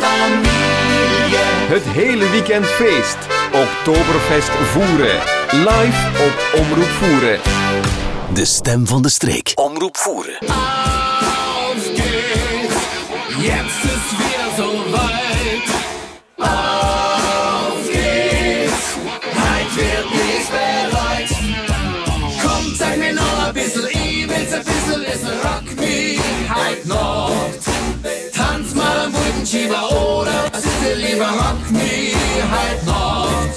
Familie. Het hele weekend feest. Oktoberfest voeren. Live op Omroep Voeren. De stem van de streek. Omroep Voeren. Auf Schieber oder was ist dir lieber Rock me halt Nord?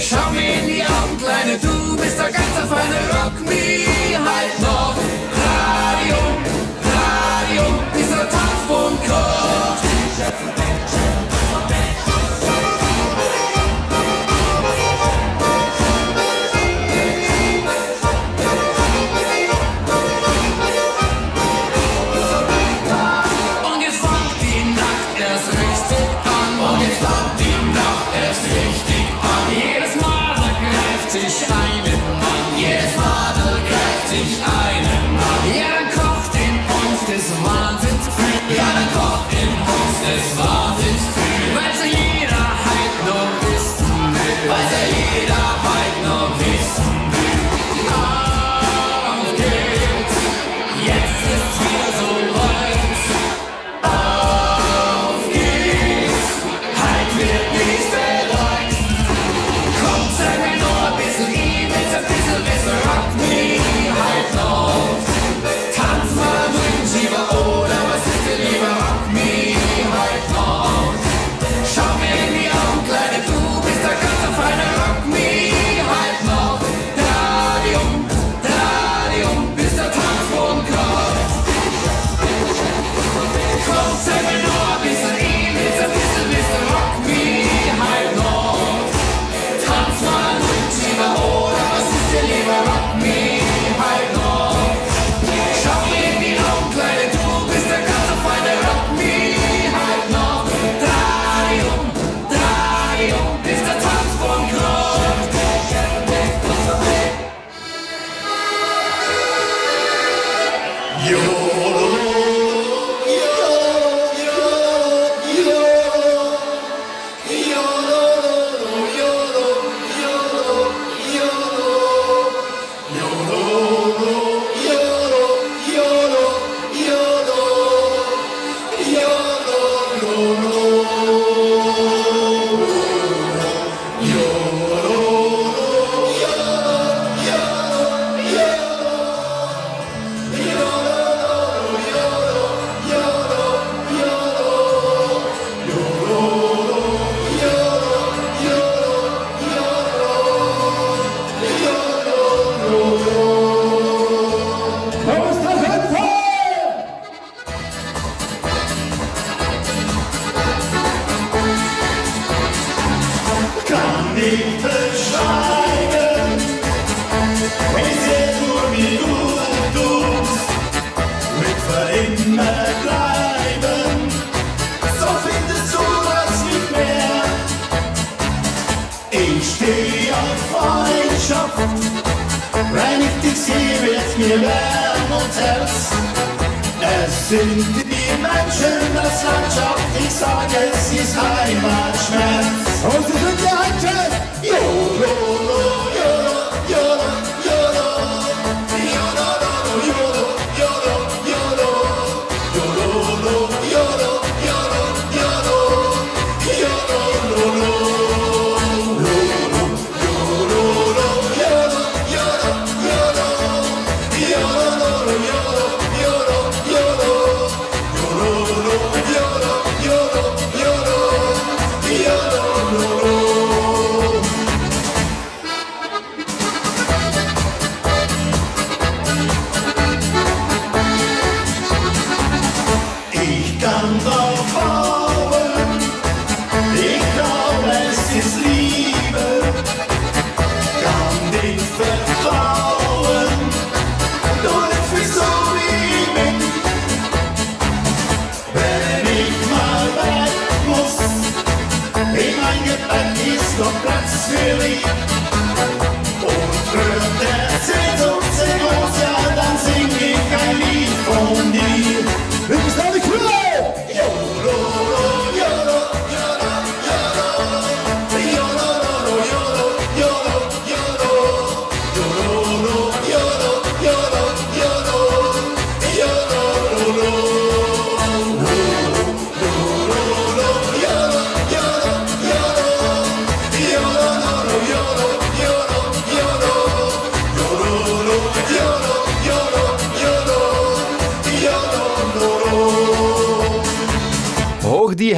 Schau mir in die Augen, Kleine, du bist der ganz feine Rock me halt Nord. Radio, Radio, dieser Tag von Gott. This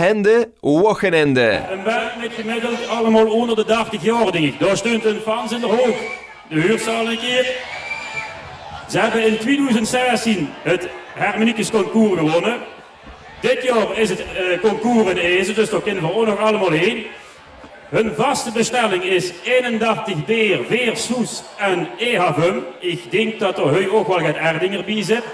Hände, Wochenende. Een werk met gemiddeld allemaal onder de 30 jaar, denk. Daar steunt een fans in de hoog. De huurzaal een keer. Ze hebben in 2016 het Hermenicus concours gewonnen. Dit jaar is het eh, concours in Ezen, dus daar kunnen we ook nog allemaal heen. Hun vaste bestelling is 31 beer, veer, soes en ehavum. Ik denk dat er heu ook wel gaat Erdinger bij zit.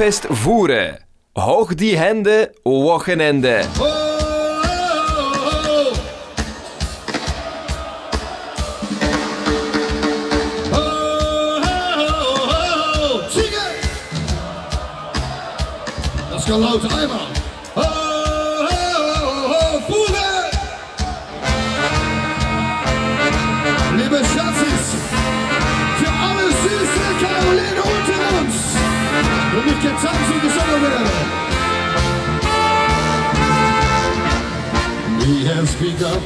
Oktoberfest voeren. Hoog die handen, Wochenende. Oh, oh, getanzt und gesungen werde. Wie es begann,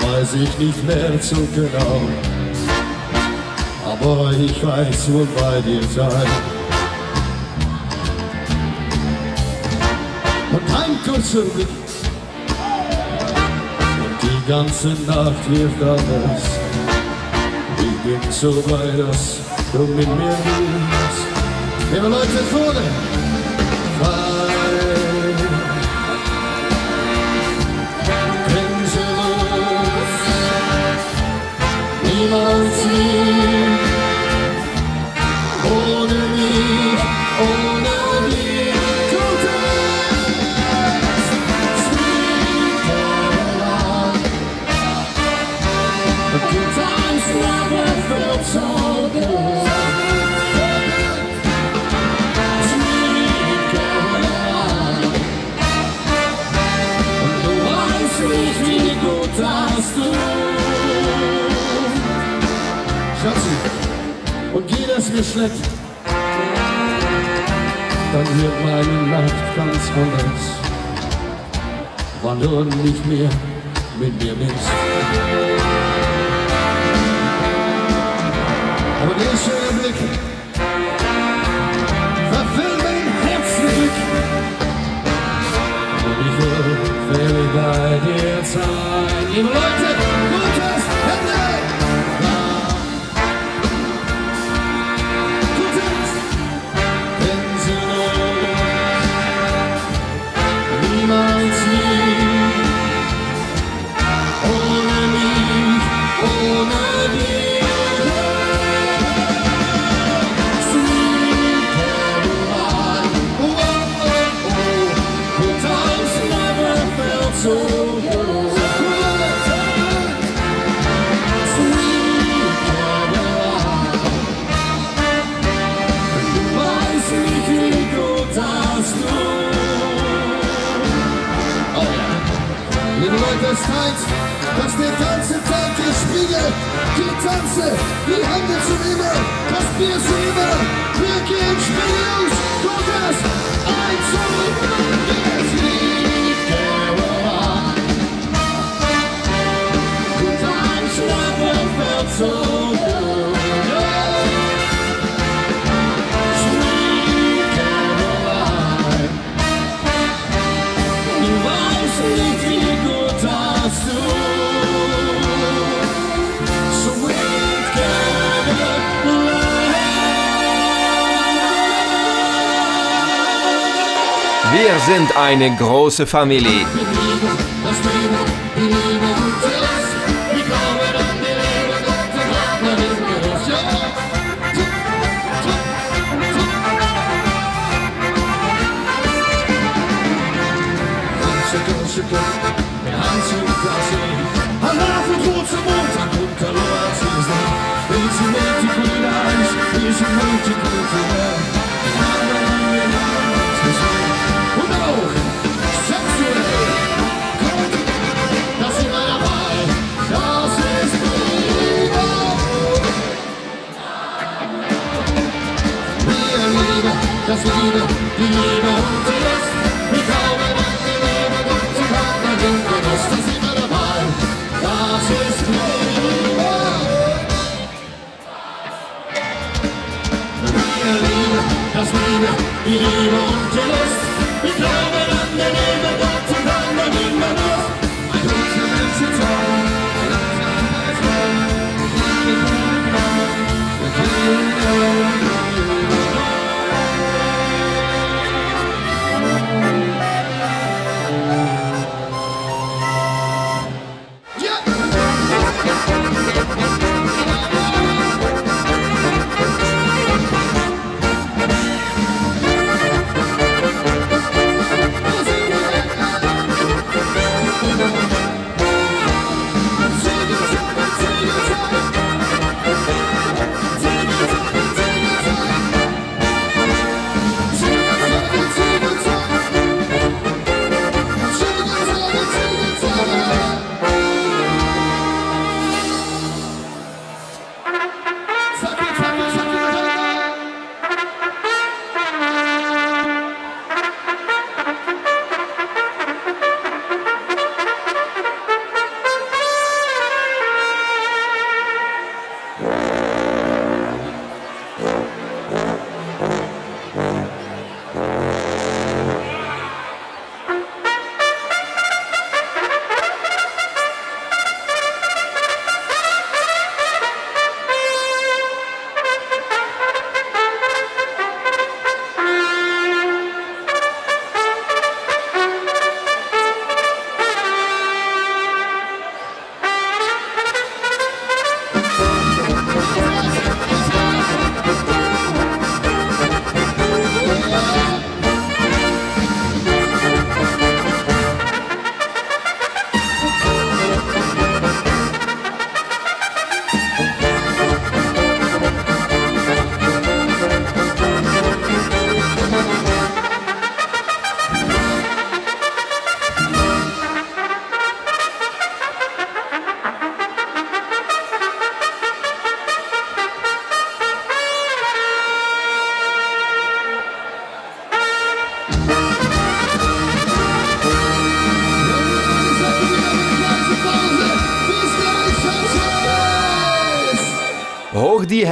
weiß ich nicht mehr so genau. Aber ich weiß, wo bei dir sein. Und ein kurzer Blick und die ganze Nacht wird anders. Ich bin so weit, dass du mit mir bist. Liebe Leute vorne, frei. Grenzenlos, niemals nie. Ohne schlecht, dann wird meine Nacht ganz anders, wann du nicht mehr mit mir bist. Aber der schöne Blick verfüllt mein Herz. Und ich will ewig bei dir sein. Liebe Leute, Liebe Leute, es heißt, dass der ganze Tag der Spiegel, die Tanze, die Hände zum Himmel, das Bier zum Himmel, wir gehen Spiels, Gottes, ein, zwei, yes, Wir sind eine große Familie. Die Liebe,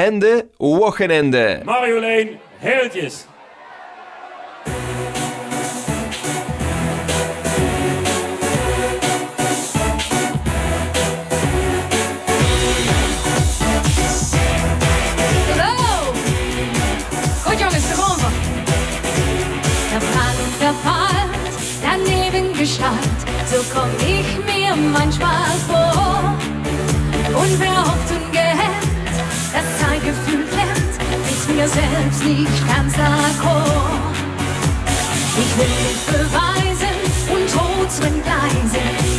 Wochenende, Wochenende. Marjolein Heeltjes. so komm ich mir manchmal vor. Und und Gefühl klemmt, ist mir selbst nicht ganz akkord. Ich will dich beweisen und tot entgleisen.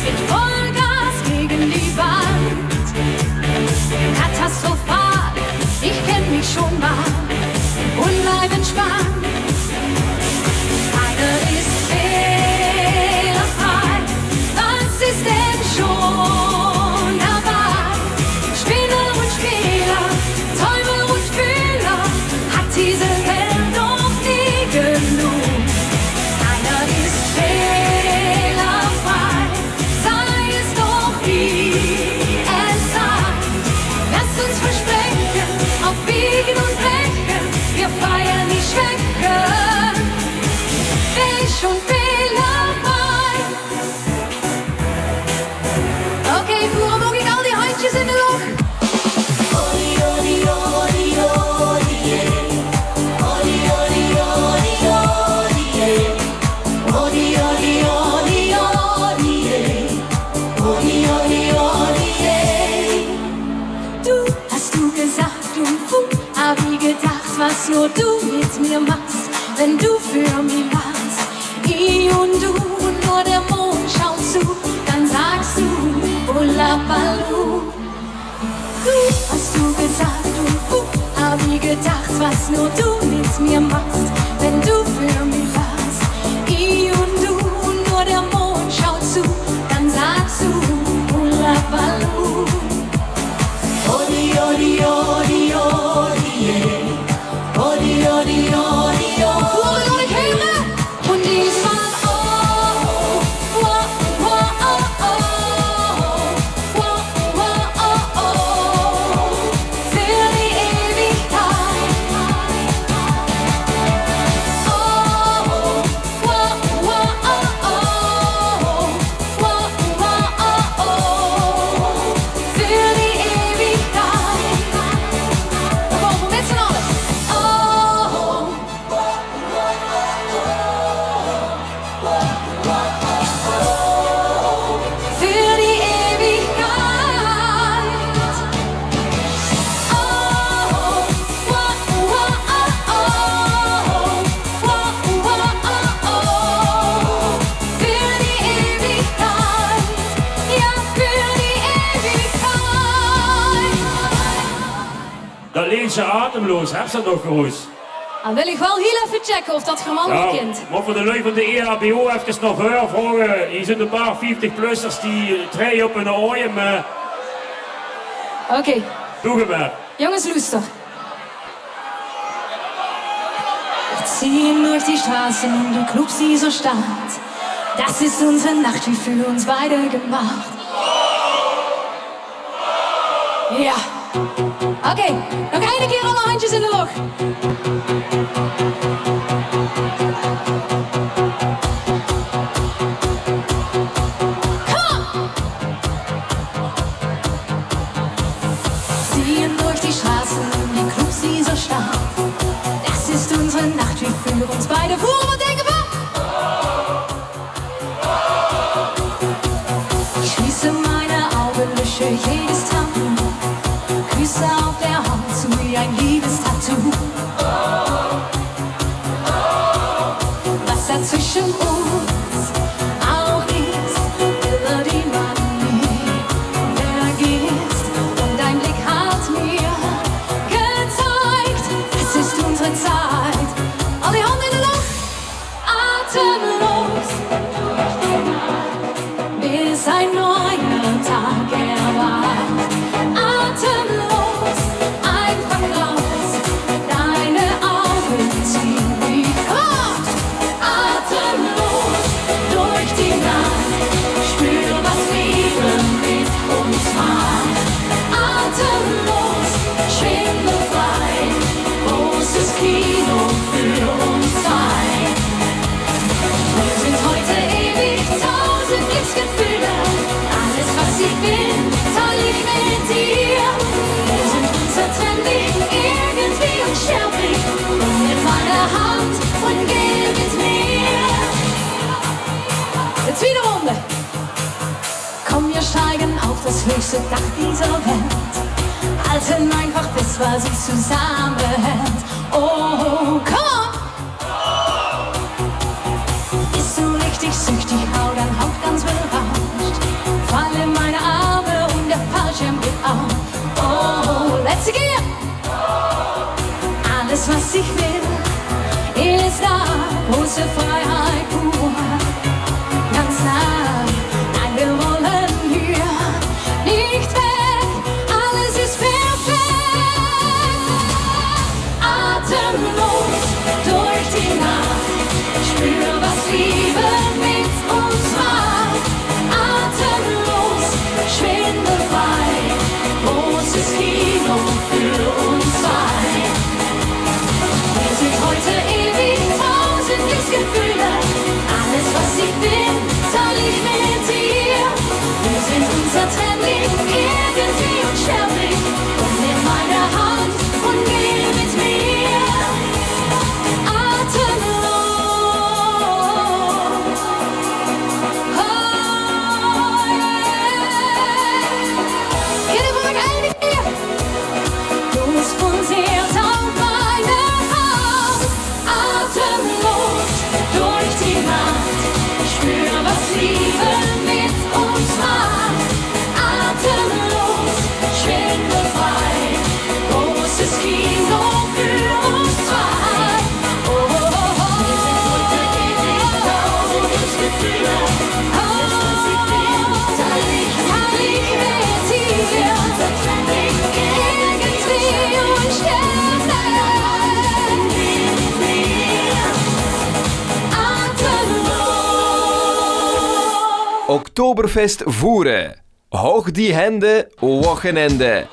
was nur du mit mir machst. checken of dat gemakkelijk nou, kind. Maar voor de lui van de EHBO even nog voren vragen. Eh, hier zijn een paar 50-plussers die eh, treien op hun ooien. Maar... Oké. Okay. Doe het maar. Jongens, luister. Ziehen durch die Straßen und die sie so stand. Das ist unsere Nacht, wie für uns beide gemacht. Ja. Oké, nog een keer alle handjes in de log. Höchste Dach dieser Welt. Halten einfach fest, was sie zusammenhält. Oh, on! Bist du richtig süchtig, hau dein Haut ganz berauscht. Fall in meine Arme und der Fallschirm geht auf. Oh, let's go! Alles, was ich will, Oktoberfest voeren. Hoog die handen, Wochenende.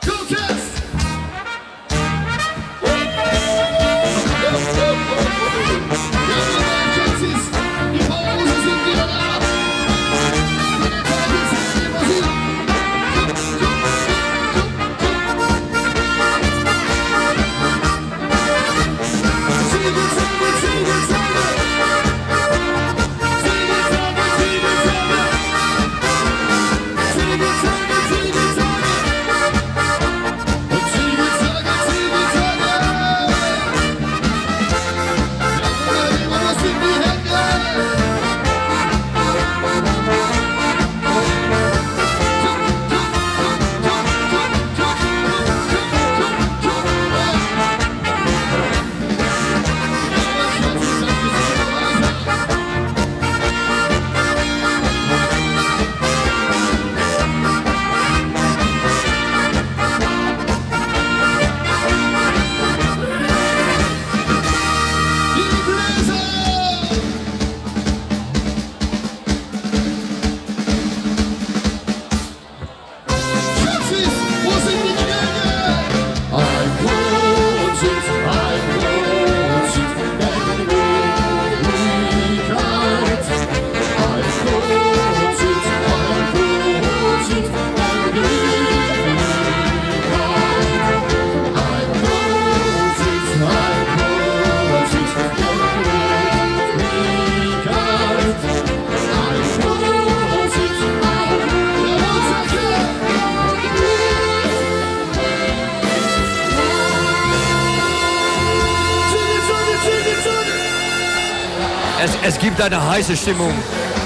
Heiße Stimmung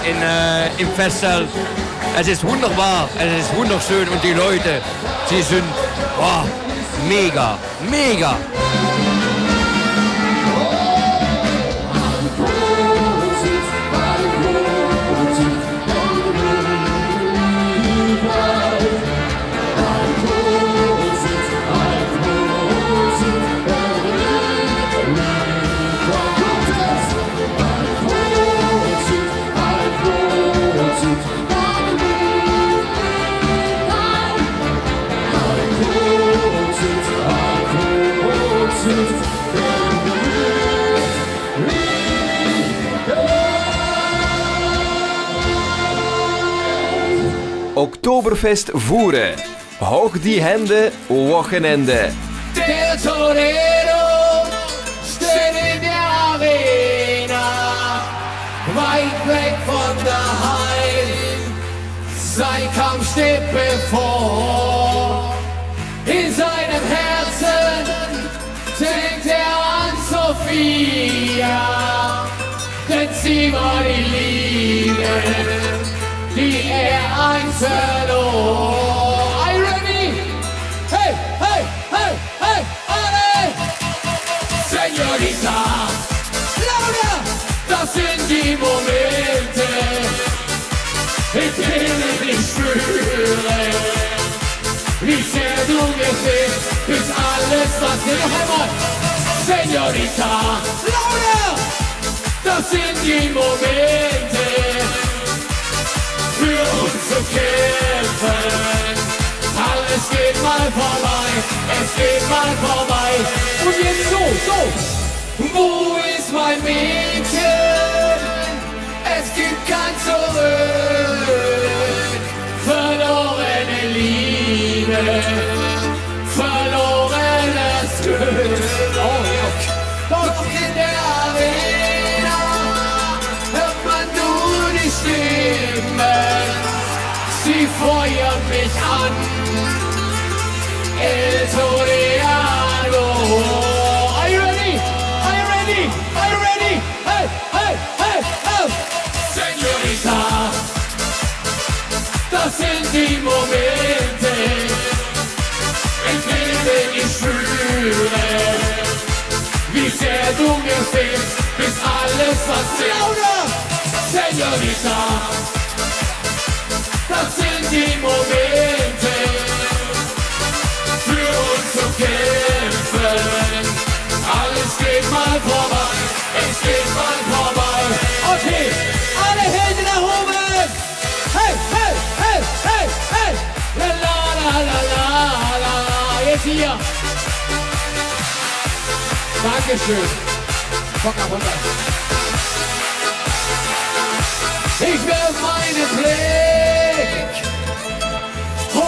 in, äh, im Festsaal. Es ist wunderbar, es ist wunderschön und die Leute, sie sind wow, mega, mega. Oktoberfest voeren. Hoog die handen, Wochenende. Der Torero steht in der Arena, weit weg von daheim. Sein Kampf steht bevor. In seinem Herzen denkt er an Sophia, denn sie war die Liebe, die er einst verlor. Are you ready? Hey, hey, hey, hey, alle! Senorita, Laura, das sind die Momente, in denen ich spüre, wie sehr du mir fehlst, bis alles, was dir noch einmal, Senorita, Laura, das sind die Momente, für uns zu kämpfen. Alles geht mal vorbei, es geht mal vorbei. Und jetzt so, so. Wo ist mein Mädchen? Es gibt kein Zurück. Verlorene Liebe, feuern mich an. El Toreano. Are you ready? Are you ready? Are you ready? Hey, hey, hey, hey! Senorita, das sind die Momente, in denen ich spüre, wie sehr du mir fehlst, bis alles was Laura! Senorita, die Momente, für uns zu kämpfen. Alles geht mal vorbei, es geht mal vorbei. Okay, alle Hände nach oben! Hey, hey, hey, hey, hey! La! Jetzt hier! Dankeschön! Bock ab runter! Ich werf meinen Blick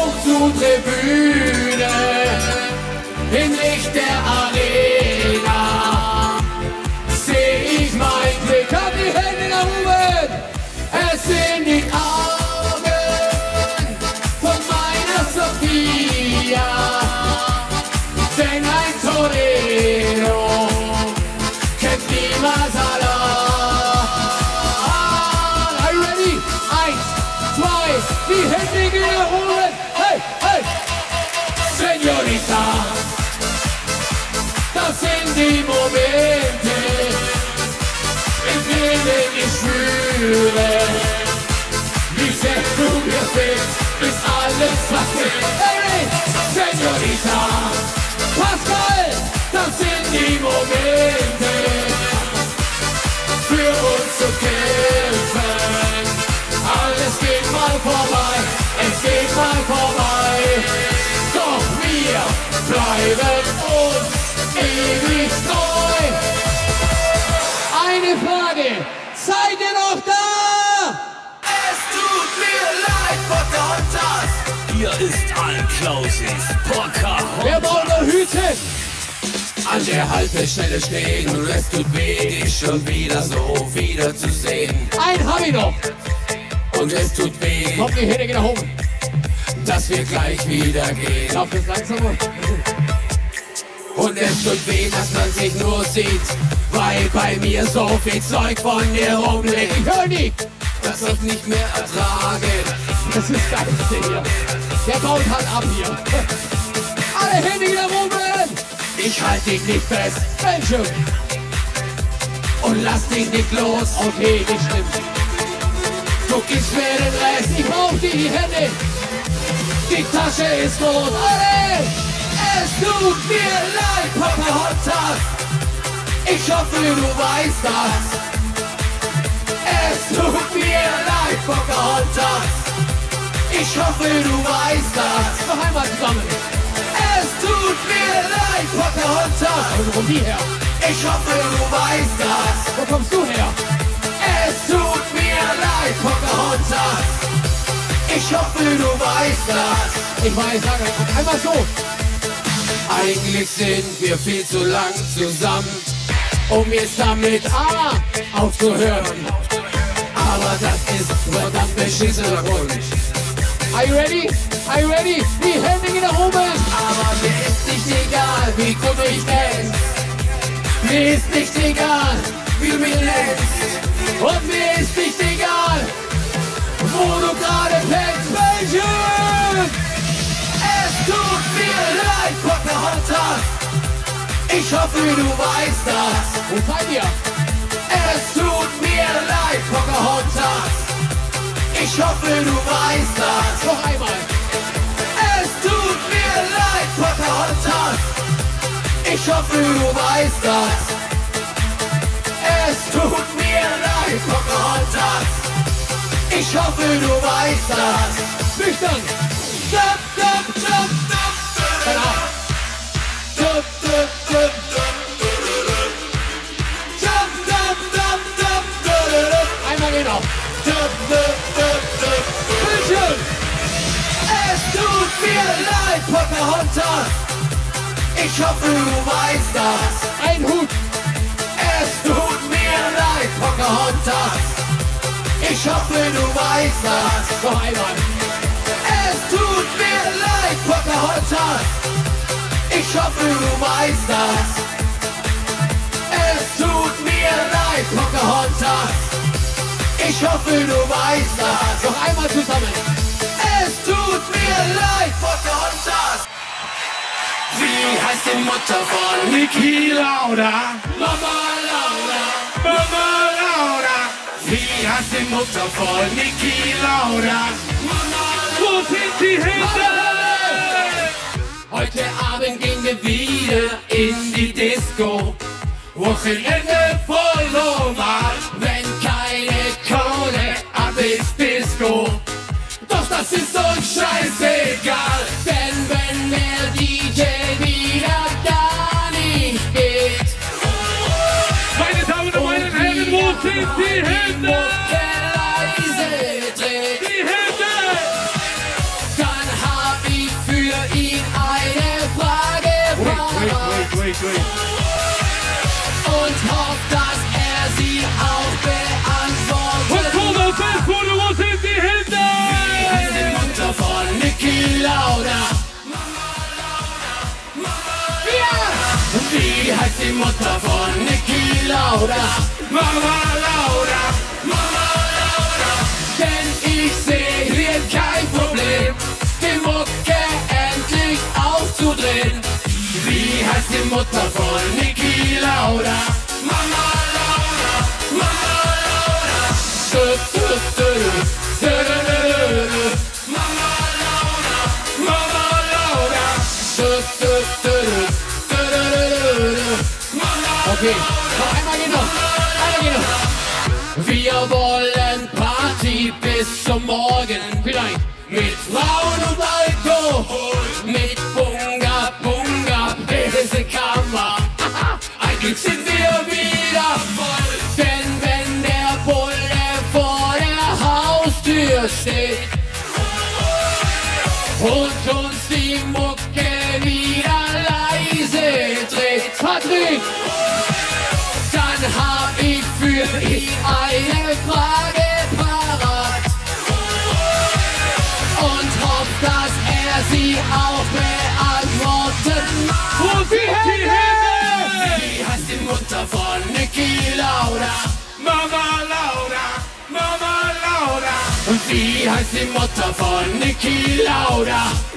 hoch zur Tribüne im Licht der Arena. Spüre, wie sehr du mir fehlst, bis alles verzählt. Hey, Senorita, Pascal, das sind die Momente, für uns zu kämpfen. Alles geht mal vorbei, es geht mal vorbei. Doch wir bleiben ist Alklausens Pocahontas. Wer noch Hüte? An der Haltestelle stehen und es tut weh, dich schon wieder so wiederzusehen. Einen hab ich noch. Und es tut weh, Kommt die Hände wieder hoch. dass wir gleich wieder gehen. Lauf das langsamer. Und es tut weh, dass man sich nur sieht, weil bei mir so viel Zeug von dir rumliegt, Ich hör nie. dass ich nicht mehr ertrage. Das ist geil, hier. Der baut halt ab hier. Alle Hände wieder oben. Ich halt dich nicht fest Welche? und lass dich nicht los. Okay, nicht stimmt. Du gibst mir den Rest. Ich brauch die, Hände. Die Tasche ist groß. Alle! Es tut mir leid, Pocahontas. Ich hoffe, du weißt das. Es tut mir leid, Pocahontas. Ich hoffe, du weißt das. Noch einmal zusammen. Es tut mir leid, Pocahontas. Und wo die her? Ich hoffe, du weißt das. Wo kommst du her? Es tut mir leid, Pocahontas. Ich hoffe, du weißt das. Ich weiß, sage einmal so. Eigentlich sind wir viel zu lang zusammen, um jetzt damit Ah, aufzuhören. Aber das ist verdammt beschissener Grund. Are you ready? Are you ready? Die Hände gehen nach oben. Aber mir ist nicht egal, wie gut du mich kennst. Mir ist nicht egal, wie du mich nennst. Und mir ist nicht egal, wo du gerade pennst. Belgium! Es tut mir leid, Pocahontas. Ich hoffe, du weißt das. Wo seid ihr? Es tut mir leid, Pocahontas. Ich hoffe, du weißt das. Noch einmal. Es tut mir leid, Pocahontas. Ich hoffe, du weißt das. Es tut mir leid, Pocahontas. Ich hoffe, du weißt das. Nüchtern. Jump, jump, jump. stop. Danach. Stop, stop, stop, stop. Einmal genau. Es tut mir leid, Pocahontas. Ich hoffe, du weißt das. Ein Hut. Es tut mir leid, Pocahontas. Ich hoffe, du weißt das. Noch einmal. Es tut mir leid, Pocahontas. Ich hoffe, du weißt das. Es tut mir leid, Pocahontas. Ich hoffe, du weißt das. Noch einmal zusammen. Es tut mir leid, Pocahontas. Wie heißt die Mutter von Niki Lauda? Mama Laura. Mama Laura. Wie heißt die Mutter von Niki Lauda? Mama Laura. Wo sind die Hände? Heute Abend gehen wir wieder in die Disco. Wochenende voll normal, das ist uns scheißegal, denn wenn der DJ wieder gar nicht geht. Meine Damen und meine Herren, wo sind die Hände? Mucke leise dreht, die Mutter von Niki Lauda? Mama Laura, Mama Laura. Denn ich sehe hier kein Problem, die Mucke endlich aufzudrehen. Wie heißt die Mutter von Niki Lauda? Okay, noch einmal geht noch. Einmal geht noch. Wir wollen Party bis zum Morgen. Vielleicht mit Frauen und Alkohol. Mit Bunga Bunga, böse Kammer. Eigentlich sind wir wieder voll. Denn wenn der Bulle vor der Haustür steht und uns die Mucke wieder eine Frage parat und hoff, dass er sie auch beantworten mag. Sind die Hände? Wie heißt die Mutter von Niki Lauda? Mama Laura, Mama Laura. Und wie heißt die Mutter von Niki Lauda?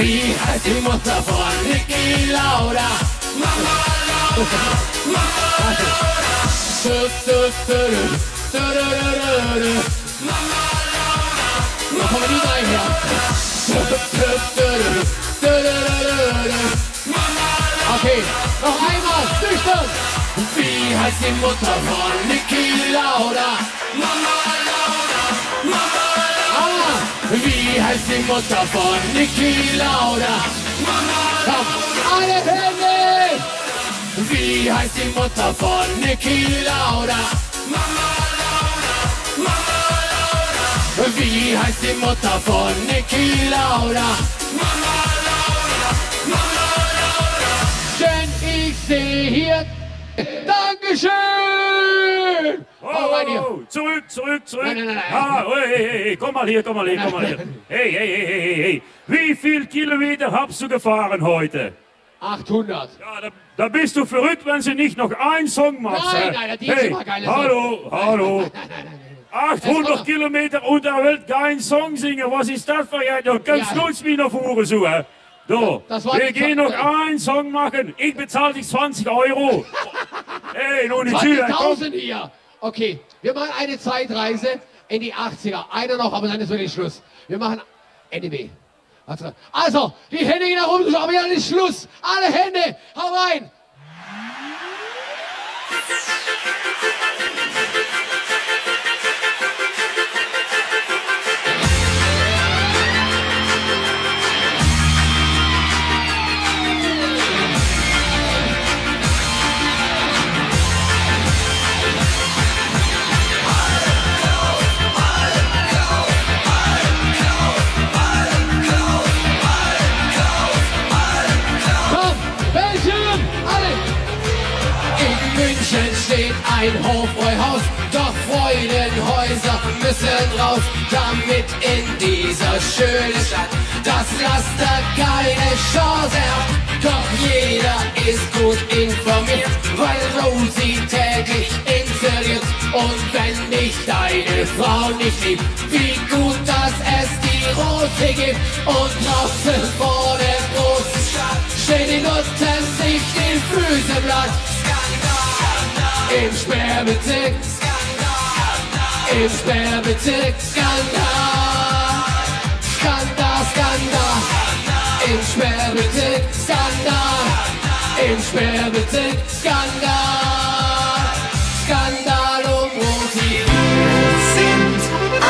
Wie heißt die Mutter von Niki Lauda? Mama Laura, Mama Laura. Du, du, du, du, du, du, du, du. Mama Laura, wir nie rein hier. Okay, noch einmal, nüchtern. Wie heißt die Mutter von Niki Lauda? Mama wie heißt die Mutter von Niki Lauda? Mama Lauda. Alle Hände! Wie heißt die Mutter von Niki Lauda? Mama Lauda, Mama Lauda. Wie heißt die Mutter von Niki Lauda? Mama Lauda, Mama Lauda. Denn sehe hier. Dankeschön! Hau rein hier. Oh, zurück, zurück, zurück. Nein, nein, nein. Ah, oh, hey, hey, hey, komm mal hier, komm mal hier, komm mal hier. Hey, hey, hey, hey, hey. Wie viel Kilometer hast du gefahren heute? 800. Ja, da, da bist du verrückt, wenn sie nicht noch einen Song macht. Nein, nein, die ist hey, immer keine Song. hallo, hallo. Nein, nein, nein, nein. 800 Kilometer und er will keinen Song singen. Was ist das für ein? Du kannst Ja. uns wieder fahren, so, hä? So, wir die- gehen noch einen Song machen. Ich bezahle dich 20 Euro. nun nicht hier, komm. 20.000 hier. Okay, wir machen eine Zeitreise in die 80er. Einer noch, aber dann ist wirklich Schluss. Wir machen. Also, Also, die Hände gehen nach oben, aber dann ist Schluss. Alle Hände, hau rein. Ein Hofbräuhaus, doch Freudenhäuser müssen raus, damit in dieser schönen Stadt das Laster keine Chance hat. Doch jeder ist gut informiert, weil Rosi täglich inseriert. Und wenn dich deine Frau nicht liebt, wie gut, dass es die Rose gibt. Und draußen vor der großen Stadt stehen die Nutten sich die Füße blatt. Im Sperrbezirk, im Sperrbezirk, Skandal, Skandal, Skandal, im Sperrbezirk, Skandal, im Sperrbezirk, Skandal, Skandal um Rosi. Sind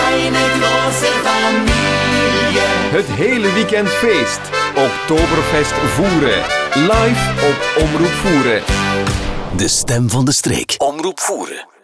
eine große Familie. Het hele weekend feest. Oktoberfest voeren. Live op Omroep Voeren. De stem van de streek. Omroep voeren.